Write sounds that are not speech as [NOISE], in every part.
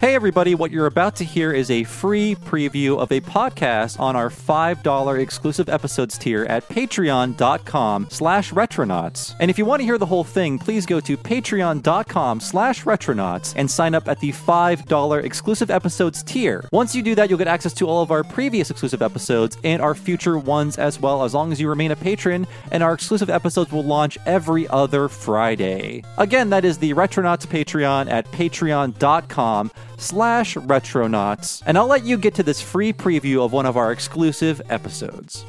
Hey everybody, what you're about to hear is a free preview of a podcast on our $5 exclusive episodes tier at patreon.com slash retronauts. And if you want to hear the whole thing, please go to patreon.com slash retronauts and sign up at the $5 exclusive episodes tier. Once you do that, you'll get access to all of our previous exclusive episodes and our future ones as well, as long as you remain a patron, and our exclusive episodes will launch every other Friday. Again, that is the Retronauts Patreon at patreon.com slash retronauts, and I'll let you get to this free preview of one of our exclusive episodes.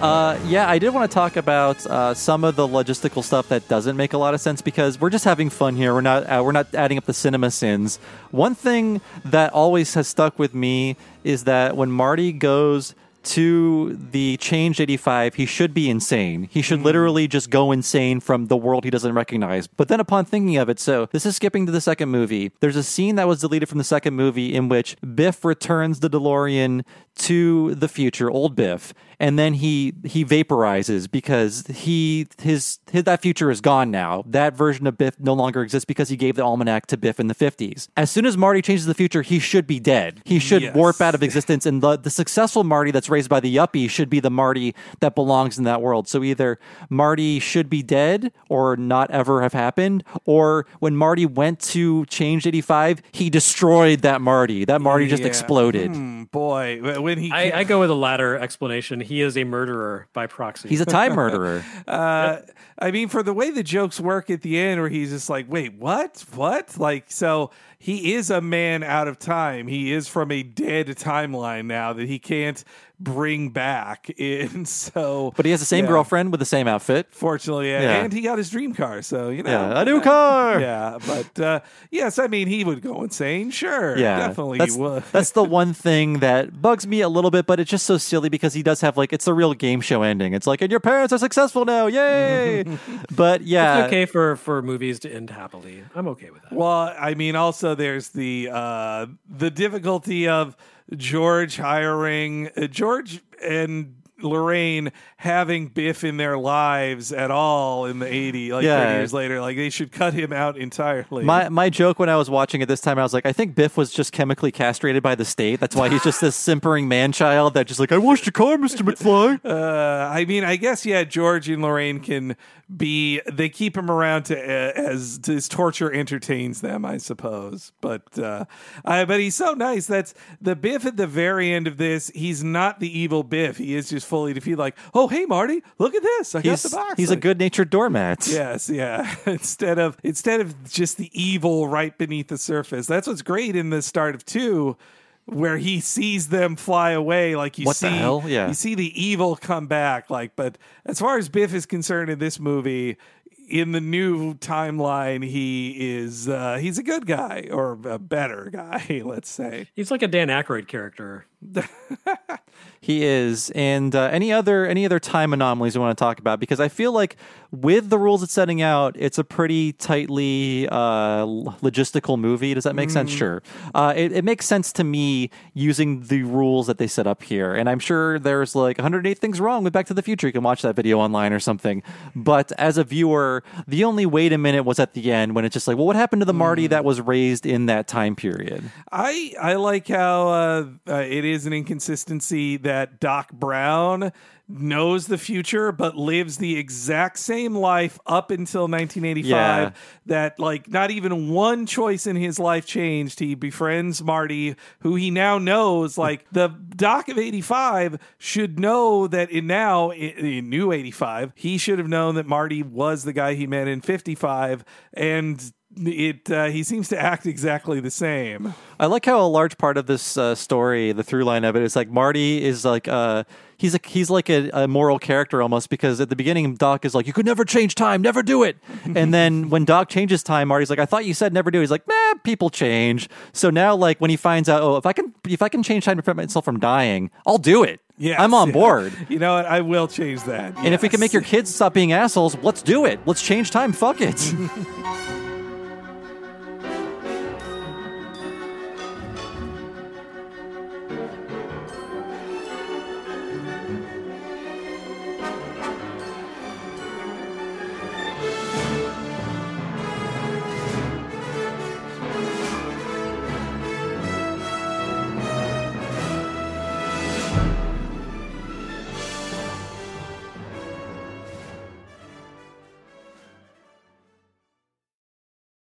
Uh, yeah, I did want to talk about uh, some of the logistical stuff that doesn't make a lot of sense because we're just having fun here. We're not uh, we're not adding up the cinema sins. One thing that always has stuck with me is that when Marty goes to the change 85 he should be insane he should literally just go insane from the world he doesn't recognize but then upon thinking of it so this is skipping to the second movie there's a scene that was deleted from the second movie in which biff returns the delorean to the future old biff and then he he vaporizes because he his, his that future is gone now. That version of biff no longer exists because he gave the almanac to biff in the 50s as soon as marty changes the future he should be dead. He should Yes. warp out of [LAUGHS] existence and the, the successful marty that's raised by the yuppie should be the marty that belongs in that world. So either marty should be dead or not ever have happened or when marty went to change 85 he destroyed that marty. That marty just exploded. Hmm, boy, when he I, I go with the latter explanation. He is a murderer by proxy. he's a time [LAUGHS] murderer Uh, I mean, for the way the jokes work at the end, where he's just like, "Wait, what? What?" Like, so he is a man out of time. He is from a dead timeline now that he can't bring back. And [LAUGHS] so, but he has the same yeah. girlfriend with the same outfit Fortunately, yeah. Yeah. and he got his dream car. So you know, yeah a new car Yeah, but uh, yes, I mean, he would go insane. Sure, Yeah, definitely That's, he would. [LAUGHS] that's the one thing that bugs me a little bit, but it's just so silly because he does have like it's a real game show ending. It's like, and your parents are successful now, yay! [LAUGHS] but yeah, It's okay for, for movies to end happily. I'm okay with that. Well, I mean, also there's the uh, the difficulty of George hiring uh, George and Lorraine having Biff in their lives at all in the 80, like Yeah. 30 years later. Like they should cut him out entirely. My my joke when I was watching it this time, I was like, I think Biff was just chemically castrated by the state. That's why he's just this simpering man child that just like, I washed your car, Mister [LAUGHS] McFly. uh, I mean, I guess yeah, George and Lorraine can be. They keep him around to uh, as to his torture entertains them, I suppose. But uh, I, but he's so nice. That's the Biff at the very end of this. He's not the evil Biff. He is just fully to defeated. Like, oh hey Marty, look at this. I got He's the box. he's a good natured doormat. Yes, yeah. [LAUGHS] instead of instead of just the evil right beneath the surface. That's what's great in the start of two, where he sees them fly away. Like you What see, the hell? Yeah. you see the evil come back. Like, but as far as Biff is concerned in this movie. in the new timeline, he is uh, he's a good guy or a better guy, [LAUGHS] let's say. He's like a Dan Aykroyd character. [LAUGHS] He is, and uh, any other any other time anomalies we want to talk about because I feel like with the rules it's setting out, it's a pretty tightly uh, logistical movie. Does that make sense? Sure, uh, it, it makes sense to me using the rules that they set up here, and I'm sure there's like 108 things wrong with Back to the Future. You can watch that video online or something. But as a viewer, the only wait a minute was at the end when it's just like, well, what happened to the Marty that was raised in that time period? I I like how uh, uh, it is an inconsistency that Doc Brown knows the future but lives the exact same life up until 1985 Yeah. that like not even one choice in his life changed he befriends marty who he now knows like the doc of 85 should know that in now in, in new 85 he should have known that marty was the guy he met in 55 and it uh, he seems to act exactly the same I like how a large part of this uh, story, the through line of it, is like Marty is like uh he's a he's like a, a moral character almost because at the beginning Doc is like you could never change time, never do it, [LAUGHS] and then when Doc changes time, Marty's like I thought you said never do. it. He's like nah, people change. So now like when he finds out oh if I can if I can change time to prevent myself from dying, I'll do it. Yeah, I'm on yeah. board. [LAUGHS] You know what? I will change that. And if we can make your kids stop being assholes, let's do it. Let's change time. Fuck it. [LAUGHS]